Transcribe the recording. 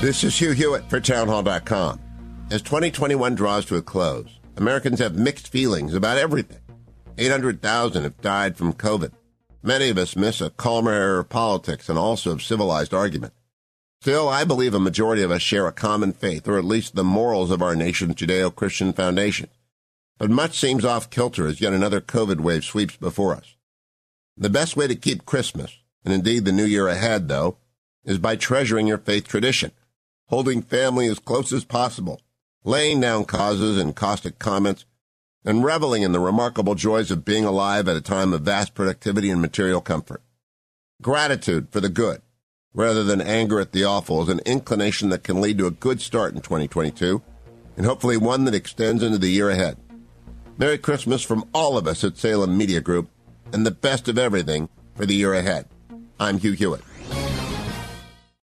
This is Hugh Hewitt for Townhall.com. As 2021 draws to a close, Americans have mixed feelings about everything. 800,000 have died from COVID. Many of us miss a calmer era of politics and also of civilized argument. Still, I believe a majority of us share a common faith, or at least the morals of our nation's Judeo-Christian foundation. But much seems off kilter as yet another COVID wave sweeps before us. The best way to keep Christmas, and indeed the new year ahead, though, is by treasuring your faith tradition holding family as close as possible, laying down causes and caustic comments, and reveling in the remarkable joys of being alive at a time of vast productivity and material comfort. Gratitude for the good, rather than anger at the awful, is an inclination that can lead to a good start in 2022, and hopefully one that extends into the year ahead. Merry Christmas from all of us at Salem Media Group, and the best of everything for the year ahead. I'm Hugh Hewitt.